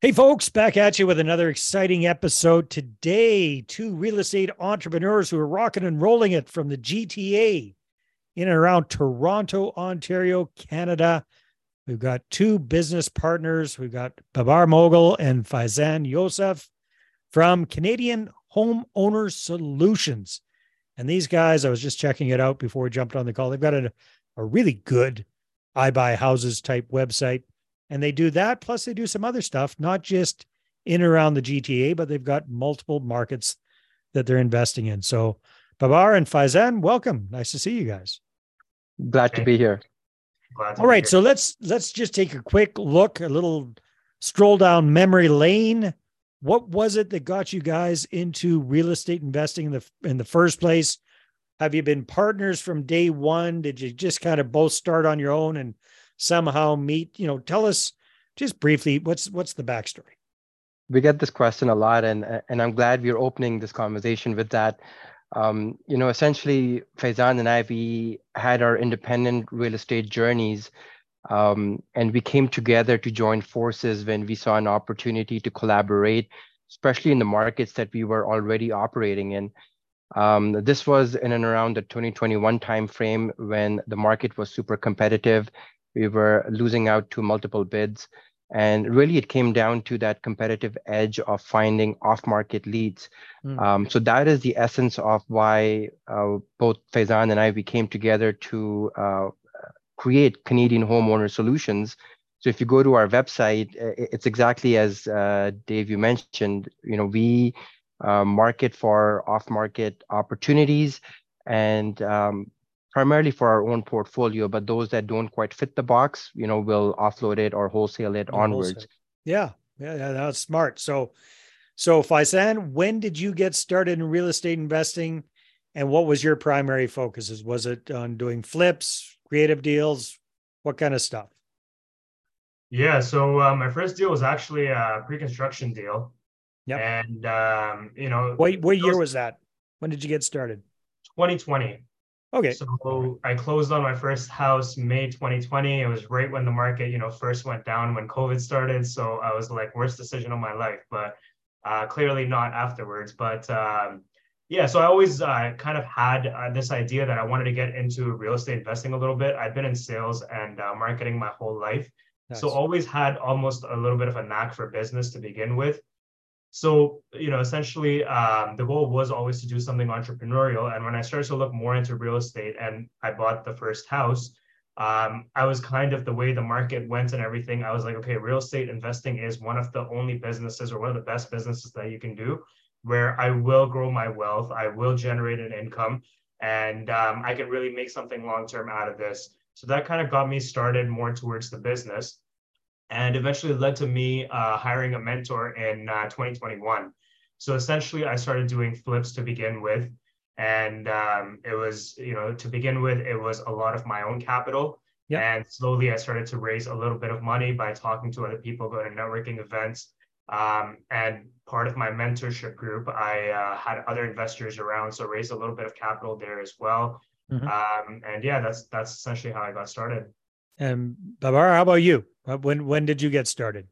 Hey, folks, back at you with another exciting episode. Today, two real estate entrepreneurs who are rocking and rolling it from the GTA in and around Toronto, Ontario, Canada. We've got two business partners. We've got Babar Mohgal and Faizan Yousaf from Canadian Homeowner Solutions. And these guys, I was just checking it out before we jumped on the call. They've got a, a really good I buy houses type website and they do that. Plus, they do some other stuff, not just in and around the GTA, but they've got multiple markets that they're investing in. So, Babar and Faizan, welcome. Nice to see you guys. Glad to be here. All right, so let's let's just take a quick look, a little stroll down memory lane. What was it that got you guys into real estate investing in the in the first place? Have you been partners from day one? Did you just kind of both start on your own and somehow meet? You know, tell us just briefly what's what's the backstory. We get this question a lot, and and I'm glad we're opening this conversation with that. Um, you know, essentially, Faizan and I we had our independent real estate journeys, um, and we came together to join forces when we saw an opportunity to collaborate, especially in the markets that we were already operating in. Um, this was in and around the 2021 timeframe when the market was super competitive we were losing out to multiple bids. And really, it came down to that competitive edge of finding off market leads. Mm. Um, so, that is the essence of why uh, both Faizan and I we came together to uh, create Canadian Homeowner Solutions. So, if you go to our website, it's exactly as uh, Dave you mentioned. You know, we uh, market for off market opportunities and um, primarily for our own portfolio, but those that don't quite fit the box, you know, we'll offload it or wholesale it onwards. Wholesale. Yeah, yeah, yeah, that's smart. So, so Faizan, when did you get started in real estate investing, and what was your primary focuses? Was it on doing flips, creative deals, what kind of stuff? Yeah, so uh, my first deal was actually a pre-construction deal. Yeah, and um, you know, what what year was that? When did you get started? 2020. Okay. So I closed on my first house May 2020. It was right when the market, you know, first went down when COVID started. So I was like, worst decision of my life, but uh, clearly not afterwards. But um, yeah, so I always uh, kind of had uh, this idea that I wanted to get into real estate investing a little bit. I've been in sales and uh, marketing my whole life. Nice. So always had almost a little bit of a knack for business to begin with. So, you know, essentially, um, the goal was always to do something entrepreneurial. And when I started to look more into real estate and I bought the first house, um, I was kind of the way the market went and everything. I was like, okay, real estate investing is one of the only businesses or one of the best businesses that you can do where I will grow my wealth, I will generate an income, and um, I can really make something long term out of this. So that kind of got me started more towards the business and eventually led to me uh, hiring a mentor in uh, 2021. So essentially, I started doing flips to begin with. And um, it was, you know, to begin with, it was a lot of my own capital. Yep. And slowly I started to raise a little bit of money by talking to other people, going to networking events. Um, and part of my mentorship group, I uh, had other investors around, so raised a little bit of capital there as well. Mm-hmm. Um, and yeah, that's that's essentially how I got started. And Babar, how about you? When when did you get started?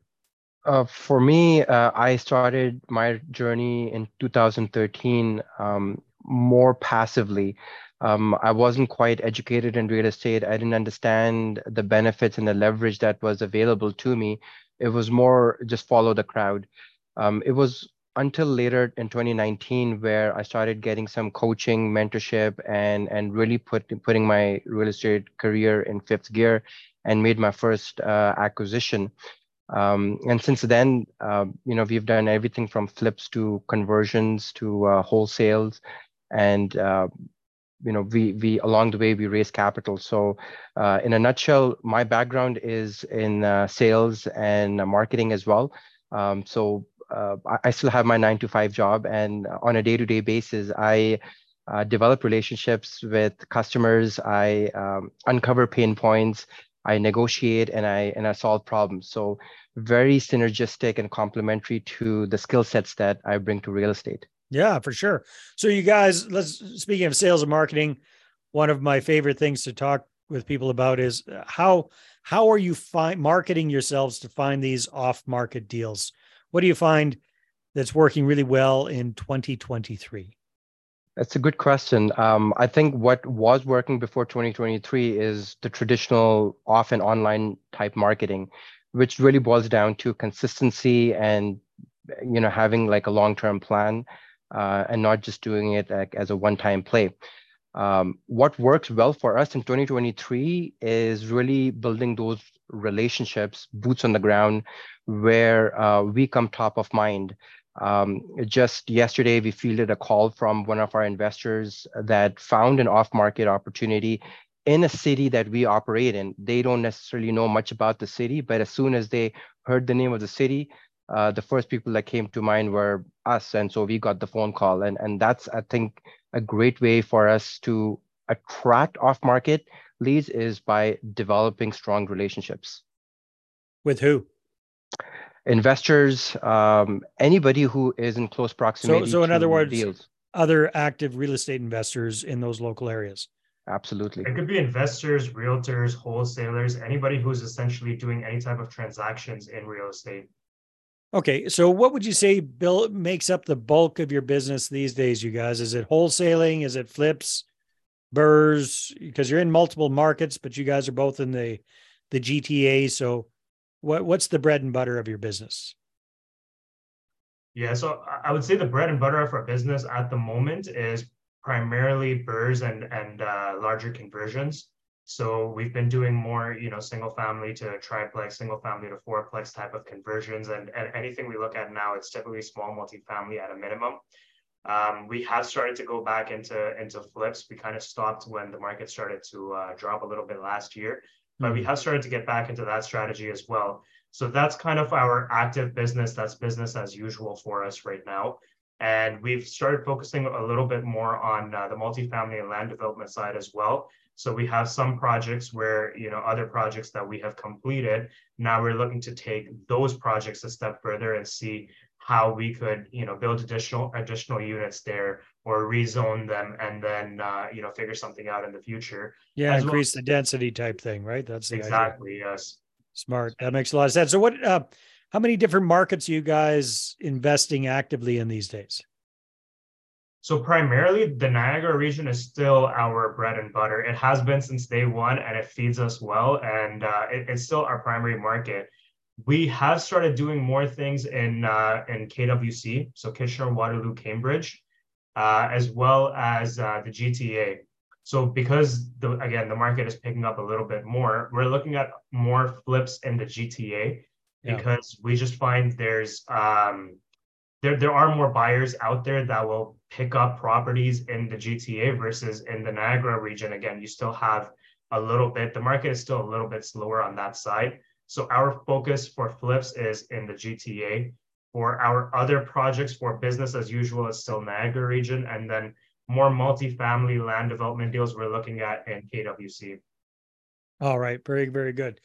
Uh, for me, uh, I started my journey in 2013 um, more passively. Um, I wasn't quite educated in real estate. I didn't understand the benefits and the leverage that was available to me. It was more just follow the crowd. Um, it was until later in 2019 where I started getting some coaching, mentorship, and and really put putting my real estate career in fifth gear, and made my first uh, acquisition. Um, and since then, uh, you know, we've done everything from flips to conversions to uh, wholesales, and uh, you know, we we along the way we raise capital. So, uh, in a nutshell, my background is in uh, sales and marketing as well. Um, so uh, I still have my nine to five job, and on a day to day basis, I uh, develop relationships with customers. I um, uncover pain points. I negotiate and I and I solve problems. So very synergistic and complementary to the skill sets that I bring to real estate. Yeah, for sure. So you guys, let's speaking of sales and marketing, one of my favorite things to talk with people about is how how are you find marketing yourselves to find these off market deals? What do you find that's working really well in 2023? That's a good question. Um, I think what was working before 2023 is the traditional off and online type marketing, which really boils down to consistency and you know having like a long-term plan uh, and not just doing it like as a one-time play. Um, what works well for us in 2023 is really building those relationships, boots on the ground, where uh, we come top of mind. Um, just yesterday, we fielded a call from one of our investors that found an off market opportunity in a city that we operate in. They don't necessarily know much about the city, but as soon as they heard the name of the city, uh, the first people that came to mind were us. And so we got the phone call. And, and that's, I think, a great way for us to attract off market leads is by developing strong relationships. With who? Investors, um, anybody who is in close proximity. So, so in other words, deals. other active real estate investors in those local areas. Absolutely. It could be investors, realtors, wholesalers, anybody who's essentially doing any type of transactions in real estate. Okay, so what would you say Bill makes up the bulk of your business these days, you guys? Is it wholesaling? Is it flips, BRRRRs? Because you're in multiple markets, but you guys are both in the the GTA. So what what's the bread and butter of your business? Yeah, so I would say the bread and butter of our business at the moment is primarily BRRRRs and and uh, larger conversions. So we've been doing more, you know, single family to triplex, single family to fourplex type of conversions. And, and anything we look at now, it's typically small multifamily at a minimum. Um, we have started to go back into, into flips. We kind of stopped when the market started to uh, drop a little bit last year, but we have started to get back into that strategy as well. So that's kind of our active business. That's business as usual for us right now. And we've started focusing a little bit more on uh, the multifamily and land development side as well. So we have some projects where, you know, other projects that we have completed. Now we're looking to take those projects a step further and see how we could, you know, build additional additional units there or rezone them and then, uh, you know, figure something out in the future. Yeah, As increase well. the density type thing, right? That's exactly idea. yes. Smart. That makes a lot of sense. So what? Uh, how many different markets are you guys investing actively in these days? So primarily the Niagara region is still our bread and butter. It has been since day one and it feeds us well and uh, it, it's still our primary market. We have started doing more things in, uh, in KWC, so Kitchener, Waterloo, Cambridge, uh, as well as uh, the GTA. So because the, again, the market is picking up a little bit more, we're looking at more flips in the GTA yeah. because we just find there's um, there, there are more buyers out there that will pick up properties in the GTA versus in the Niagara region. Again, you still have a little bit, the market is still a little bit slower on that side. So our focus for flips is in the GTA. For our other projects for business as usual, it's still Niagara region. And then more multifamily land development deals we're looking at in KWC. All right. Very, very good.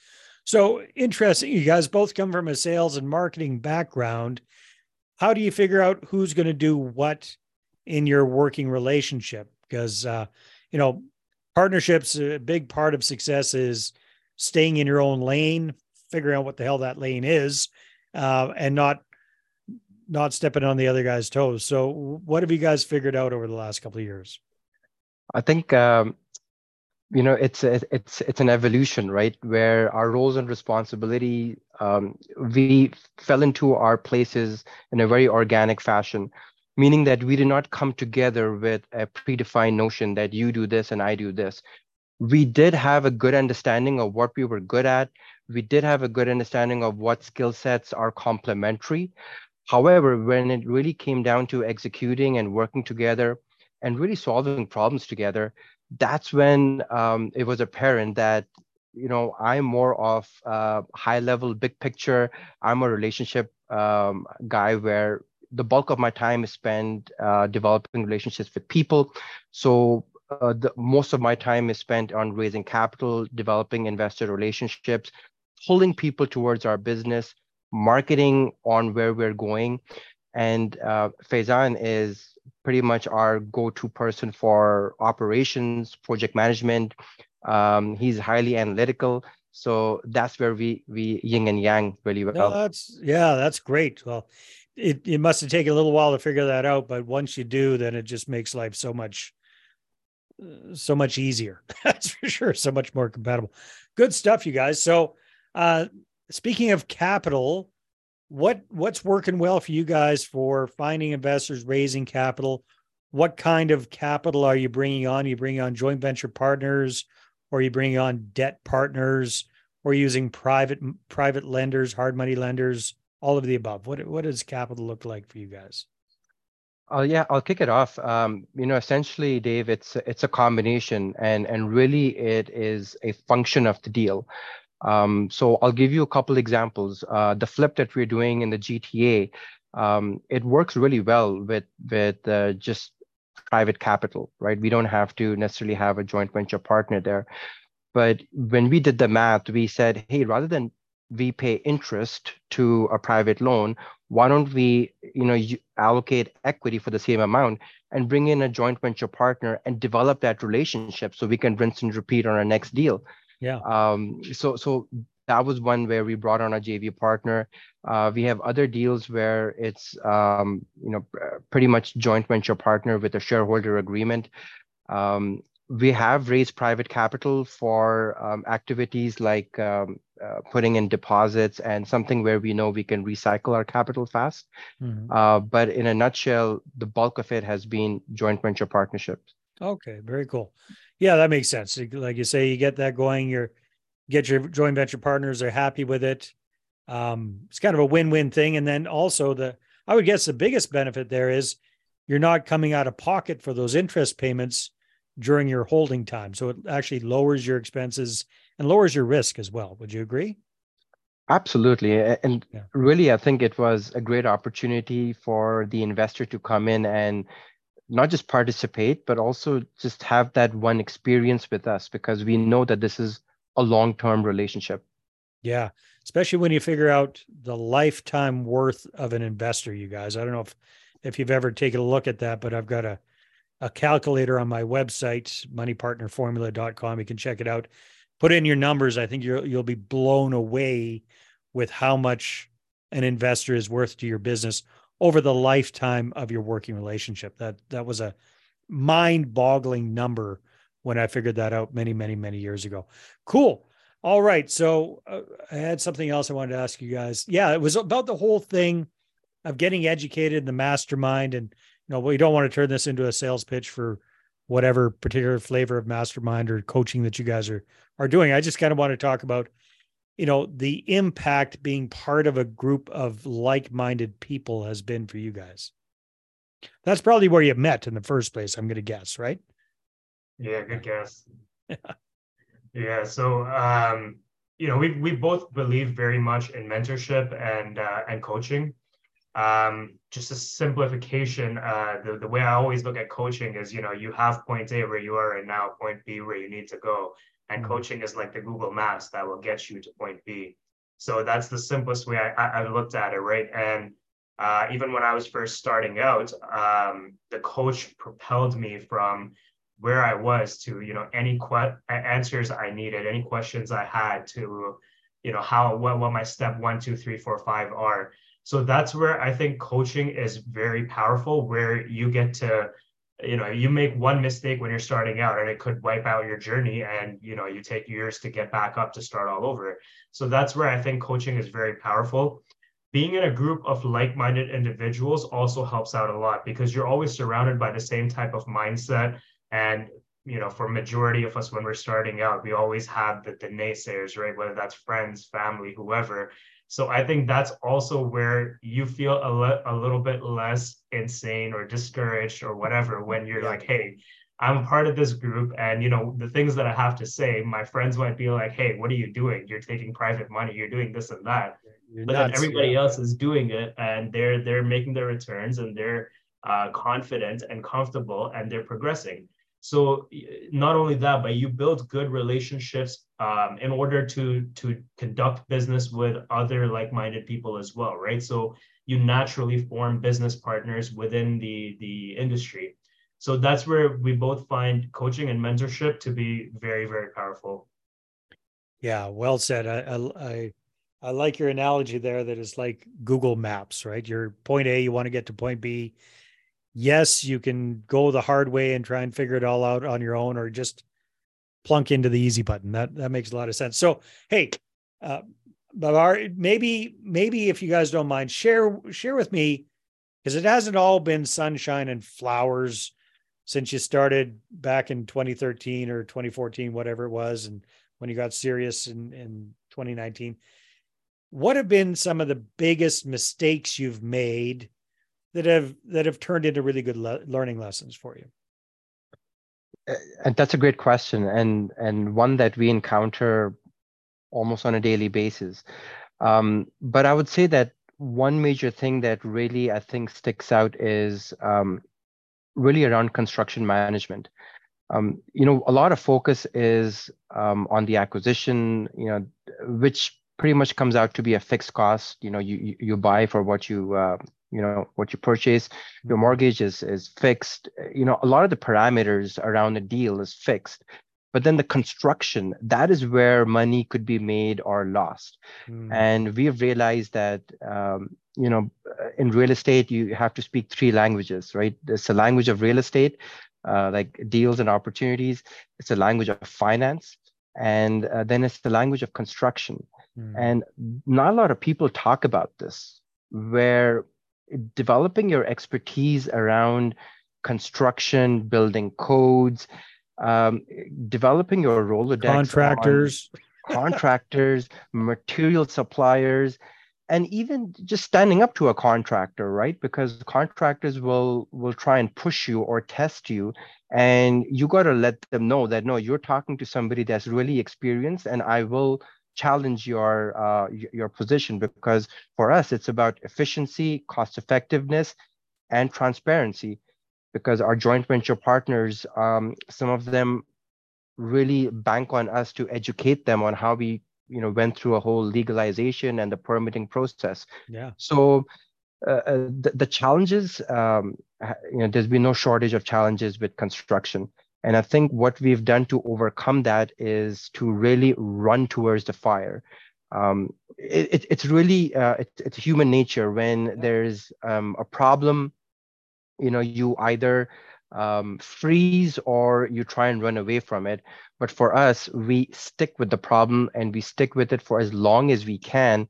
So interesting. You guys both come from a sales and marketing background how do you figure out who's going to do what in your working relationship? Because, uh, you know, partnerships, a big part of success is staying in your own lane, figuring out what the hell that lane is, uh, and not not stepping on the other guy's toes. So, what have you guys figured out over the last couple of years? I think um, you know it's it's it's an evolution right where our roles and responsibility um, we fell into our places in a very organic fashion meaning that we did not come together with a predefined notion that you do this and i do this. We did have a good understanding of what we were good at. We did have a good understanding of what skill sets are complementary. However when it really came down to executing and working together and really solving problems together that's when um, it was apparent that you know i'm more of a high level big picture. I'm a relationship um, guy where the bulk of my time is spent uh, developing relationships with people so uh, the, most of my time is spent on raising capital developing investor relationships pulling people towards our business marketing on where we're going and uh, Faizan is pretty much our go-to person for operations, project management. Um, he's highly analytical. So that's where we we yin and yang really well. No, that's yeah, that's great. Well, it it must have taken a little while to figure that out, but once you do, then it just makes life so much so much easier. That's for sure. So much more compatible. Good stuff, you guys. So, uh, speaking of capital, what what's working well for you guys for finding investors, raising capital? What kind of capital are you bringing on? You bringing on joint venture partners, or are you bringing on debt partners, or using private private lenders, hard money lenders, all of the above? What what does capital look like for you guys? Oh yeah, I'll kick it off. Um, you know, essentially, Dave, it's it's a combination, and and really, it is a function of the deal. Um, so I'll give you a couple examples. Uh, the flip that we're doing in the GTA, um, it works really well with with uh, just private capital, right? We don't have to necessarily have a joint venture partner there. But when we did the math, we said, hey, rather than we pay interest to a private loan why don't we you know allocate equity for the same amount and bring in a joint venture partner and develop that relationship so we can rinse and repeat on our next deal? Yeah. Um so so that was one where we brought on a jv partner. Uh, we have other deals where it's um, you know pretty much joint venture partner with a shareholder agreement. Um, we have raised private capital for um, activities like um, uh, putting in deposits and something where we know we can recycle our capital fast. Mm-hmm. Uh, but in a nutshell, the bulk of it has been joint venture partnerships. Okay, very cool. Yeah, that makes sense. Like you say, you get that going, you're get your joint venture partners, they're happy with it. Um, it's kind of a win-win thing. And then also the I would guess the biggest benefit there is you're not coming out of pocket for those interest payments during your holding time. So it actually lowers your expenses and lowers your risk as well. Would you agree? Absolutely. And yeah. really, I think it was a great opportunity for the investor to come in and not just participate, but also just have that one experience with us because we know that this is a long term relationship. Yeah. Especially when you figure out the lifetime worth of an investor, you guys. I don't know if, if you've ever taken a look at that, but I've got a a calculator on my website, moneypartnerformula.com. You can check it out. Put in your numbers. I think you'll you'll be blown away with how much an investor is worth to your business over the lifetime of your working relationship. That that was a mind-boggling number when I figured that out many, many, many years ago. Cool. All right. So uh, I had something else I wanted to ask you guys. Yeah, it was about the whole thing of getting educated in the mastermind and you know, we don't want to turn this into a sales pitch for whatever particular flavor of mastermind or coaching that you guys are are doing. I just kind of want to talk about, you know, the impact being part of a group of like-minded people has been for you guys. That's probably where you met in the first place, I'm going to guess, right? Yeah, good guess. Yeah. yeah. So, um, you know, we we both believe very much in mentorship and uh, and coaching um, just a simplification. Uh, the, the way I always look at coaching is, you know, you have point A where you are right now, point B where you need to go. And mm-hmm. coaching is like the Google Maps that will get you to point B. So that's the simplest way I, I, I looked at it, right? And uh, even when I was first starting out, um, the coach propelled me from where I was to, you know, any que- answers I needed, any questions I had to, you know, how, what, what my step one, two, three, four, five are. So that's where I think coaching is very powerful, where you get to, you know, you make one mistake when you're starting out and it could wipe out your journey and, you know, you take years to get back up to start all over. So that's where I think coaching is very powerful. Being in a group of like minded individuals also helps out a lot because you're always surrounded by the same type of mindset and you know, for majority of us when we're starting out, we always have the, the naysayers, right? Whether that's friends, family, whoever. So I think that's also where you feel a, le- a little bit less insane or discouraged or whatever when you're yeah. like, hey, I'm part of this group. And, you know, the things that I have to say, my friends might be like, hey, what are you doing? You're taking private money. You're doing this and that. You're but nuts, then everybody yeah. else is doing it and they're they're making their returns and they're uh, confident and comfortable and they're progressing. So not only that, but you build good relationships um, in order to to conduct business with other like-minded people as well, right? So you naturally form business partners within the the industry. So that's where we both find coaching and mentorship to be very very powerful. Yeah, well said. I, I I like your analogy there. That is like Google Maps, right? You're point A, you want to get to point B. Yes, you can go the hard way and try and figure it all out on your own, or just plunk into the easy button. That that makes a lot of sense. So, hey, uh, Babar, maybe maybe if you guys don't mind, share share with me because it hasn't all been sunshine and flowers since you started back in 2013 or 2014, whatever it was, and when you got serious in in 2019. What have been some of the biggest mistakes you've made that have that have turned into really good le- learning lessons for you? and that's a great question and and one that we encounter almost on a daily basis um, but i would say that one major thing that really i think sticks out is um, really around construction management um, you know a lot of focus is um, on the acquisition you know which pretty much comes out to be a fixed cost you know you you buy for what you uh, you know what you purchase your mm-hmm. mortgage is is fixed you know a lot of the parameters around the deal is fixed but then the construction that is where money could be made or lost mm. and we've realized that um, you know in real estate you have to speak three languages right there's a language of real estate uh, like deals and opportunities it's a language of finance and uh, then it's the language of construction mm. and not a lot of people talk about this where developing your expertise around construction, building codes, um, developing your Rolodex contractors, contractors, material suppliers, and even just standing up to a contractor, right? Because contractors will will try and push you or test you, and you got to let them know that no, you're talking to somebody that's really experienced, and I will challenge your uh, your position because for us it's about efficiency cost effectiveness and transparency because our joint venture partners um, some of them really bank on us to educate them on how we you know went through a whole legalization and the permitting process. Yeah. So uh, uh the, the challenges um, you know there's been no shortage of challenges with construction and I think what we've done to overcome that is to really run towards the fire. Um, it, it, it's really uh, it, it's human nature when there's um, a problem, you know, you either um, freeze or you try and run away from it. But for us, we stick with the problem and we stick with it for as long as we can.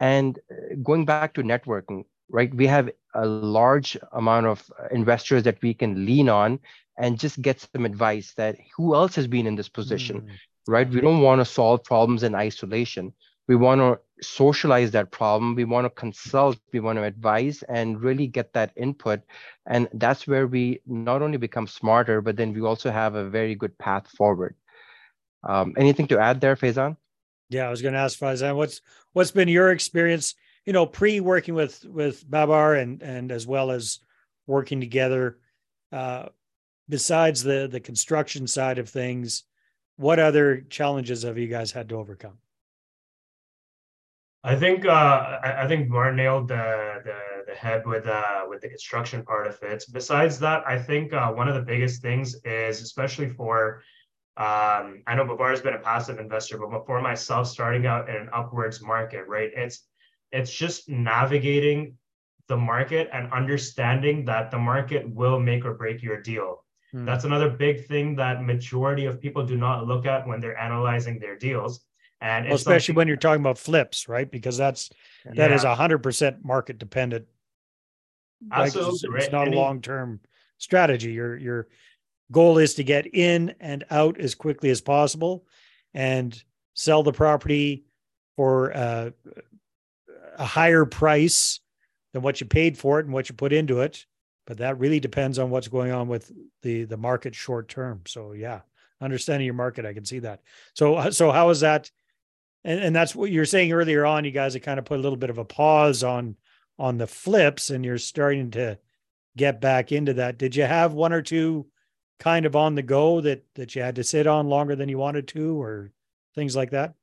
And uh, going back to networking, right? We have a large amount of investors that we can lean on and just get some advice that who else has been in this position, mm. right? We don't want to solve problems in isolation. We want to socialize that problem. We want to consult. We want to advise and really get that input. And that's where we not only become smarter, but then we also have a very good path forward. Um, anything to add there, Faizan? Yeah, I was going to ask Faizan, what's what's been your experience? You know, pre working with with Babar and and as well as working together. Uh, besides the the construction side of things, what other challenges have you guys had to overcome? I think uh, I, think Martin nailed the, the the head with uh, with the construction part of it. Besides that, I think uh, one of the biggest things is especially for um, I know Babar has been a passive investor, but for myself, starting out in an upwards market, right? It's it's just navigating the market and understanding that the market will make or break your deal. Hmm. That's another big thing that majority of people do not look at when they're analyzing their deals. And well, especially when you're talking about flips, right? Because that's yeah. that is a hundred percent market dependent. Absolutely, it's, it's not Any, a long term strategy. Your your goal is to get in and out as quickly as possible, and sell the property for uh, a higher price than what you paid for it and what you put into it but that really depends on what's going on with the the market short term. So yeah understanding your market i can see that. So uh, so how is that? And, and that's what you're saying earlier on you guys have kind of put a little bit of a pause on on the flips and you're starting to get back into that. Did you have one or two kind of on the go that that you had to sit on longer than you wanted to or things like that?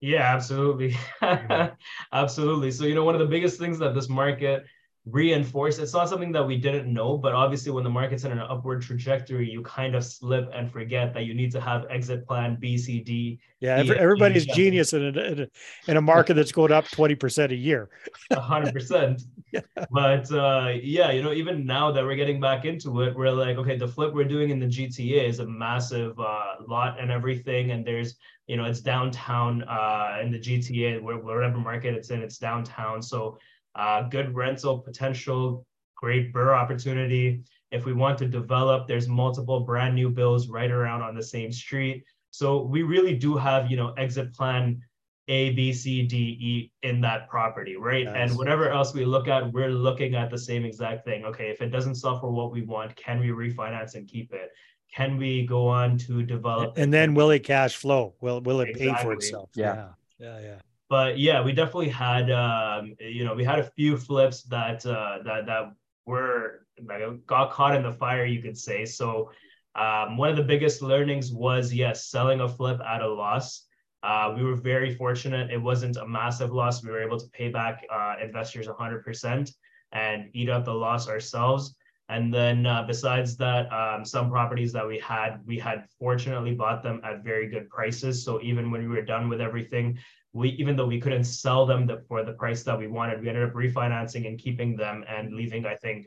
Yeah absolutely. Absolutely. So you know one of the biggest things that this market reinforce. It's not something that we didn't know but obviously when the market's in an upward trajectory you kind of slip and forget that you need to have exit plan b c d yeah every, everybody's genius in a, in a, in a market that's going up 20% a year. 100% yeah. but uh, yeah you know even now that we're getting back into it we're like okay the flip we're doing in the gta is a massive uh, lot and everything. And there's you know it's downtown uh, in the gta wherever market it's in it's downtown. So uh, good rental potential, great BRRRR opportunity. If we want to develop, there's multiple brand new bills right around on the same street. So we really do have, you know, exit plan A, B, C, D, E in that property, right? Nice. And whatever else we look at, we're looking at the same exact thing. Okay, if it doesn't sell for what we want, can we refinance and keep it? Can we go on to develop? And then will it cash flow? Will will it exactly. pay for itself? Yeah. Yeah. Yeah. yeah but yeah, we definitely had um, you know we had a few flips that uh, that that were like got caught in the fire, you could say. So um, one of the biggest learnings was yes, selling a flip at a loss. Uh, we were very fortunate; it wasn't a massive loss. We were able to pay back uh, investors 100% and eat up the loss ourselves. And then uh, besides that, um, some properties that we had, we had fortunately bought them at very good prices. So even when we were done with everything, we even though we couldn't sell them the, for the price that we wanted, we ended up refinancing and keeping them and leaving, I think,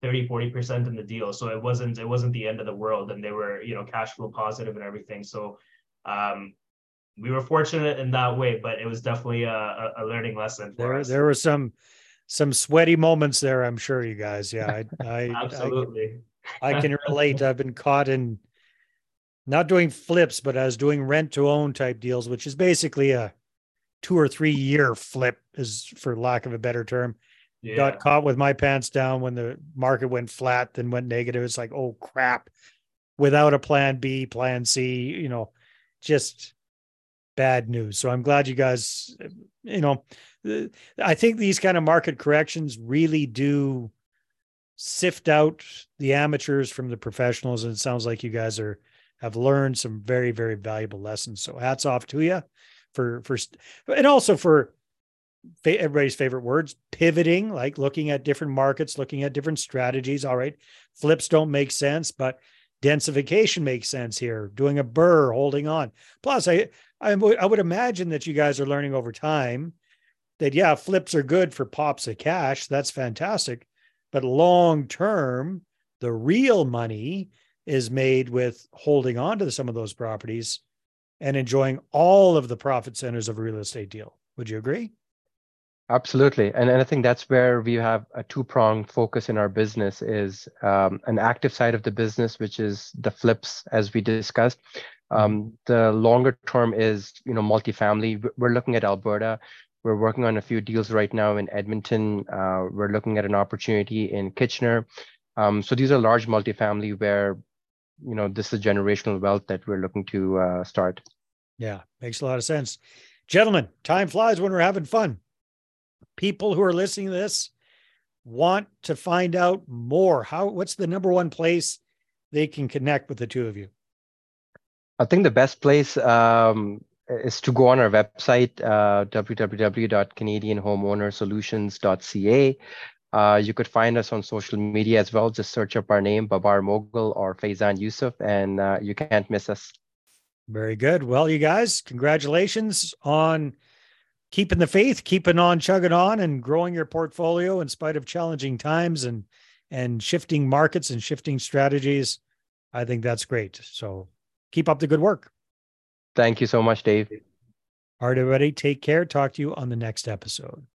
30, 40% in the deal. So it wasn't it wasn't the end of the world. And they were, you know, cash flow positive and everything. So um we were fortunate in that way, but it was definitely a, a learning lesson there, us. There were some some sweaty moments there, I'm sure you guys. Yeah. I, I absolutely I, I can relate. I've been caught in not doing flips, but I was doing rent to own type deals, which is basically a two or three year flip is for lack of a better term. Yeah. Got caught with my pants down when the market went flat, then went negative. It's like, oh crap, without a plan B, plan C, you know, just bad news. So I'm glad you guys, you know, uh, I think these kind of market corrections really do sift out the amateurs from the professionals. And it sounds like you guys are have learned some very, very valuable lessons. So hats off to you for for and also for everybody's favorite words pivoting like looking at different markets looking at different strategies. All right flips don't make sense but densification makes sense here. Doing a BRRRR holding on. Plus i I would imagine that you guys are learning over time that yeah flips are good for pops of cash. That's fantastic. But long term the real money is made with holding on to some of those properties and enjoying all of the profit centers of a real estate deal. Would you agree? Absolutely, and, and I think that's where we have a two-pronged focus in our business is um, an active side of the business, which is the flips, as we discussed. Um, the longer term is, you know, multifamily. We're looking at Alberta. We're working on a few deals right now in Edmonton. Uh, we're looking at an opportunity in Kitchener. Um, so these are large multifamily where you know this is generational wealth that we're looking to uh, start. Yeah makes a lot of sense. Gentlemen time flies when we're having fun. People who are listening to this want to find out more. How what's the number one place they can connect with the two of you? I think the best place um, is to go on our website uh, www.canadianhomeownersolutions.ca uh, you could find us on social media as well. Just search up our name, Babar Mohgal or Faizan Yousaf, and uh, you can't miss us. Very good. Well, you guys, congratulations on keeping the faith, keeping on chugging on, and growing your portfolio in spite of challenging times and and shifting markets and shifting strategies. I think that's great. So keep up the good work. Thank you so much, Dave. All right, everybody, take care. Talk to you on the next episode.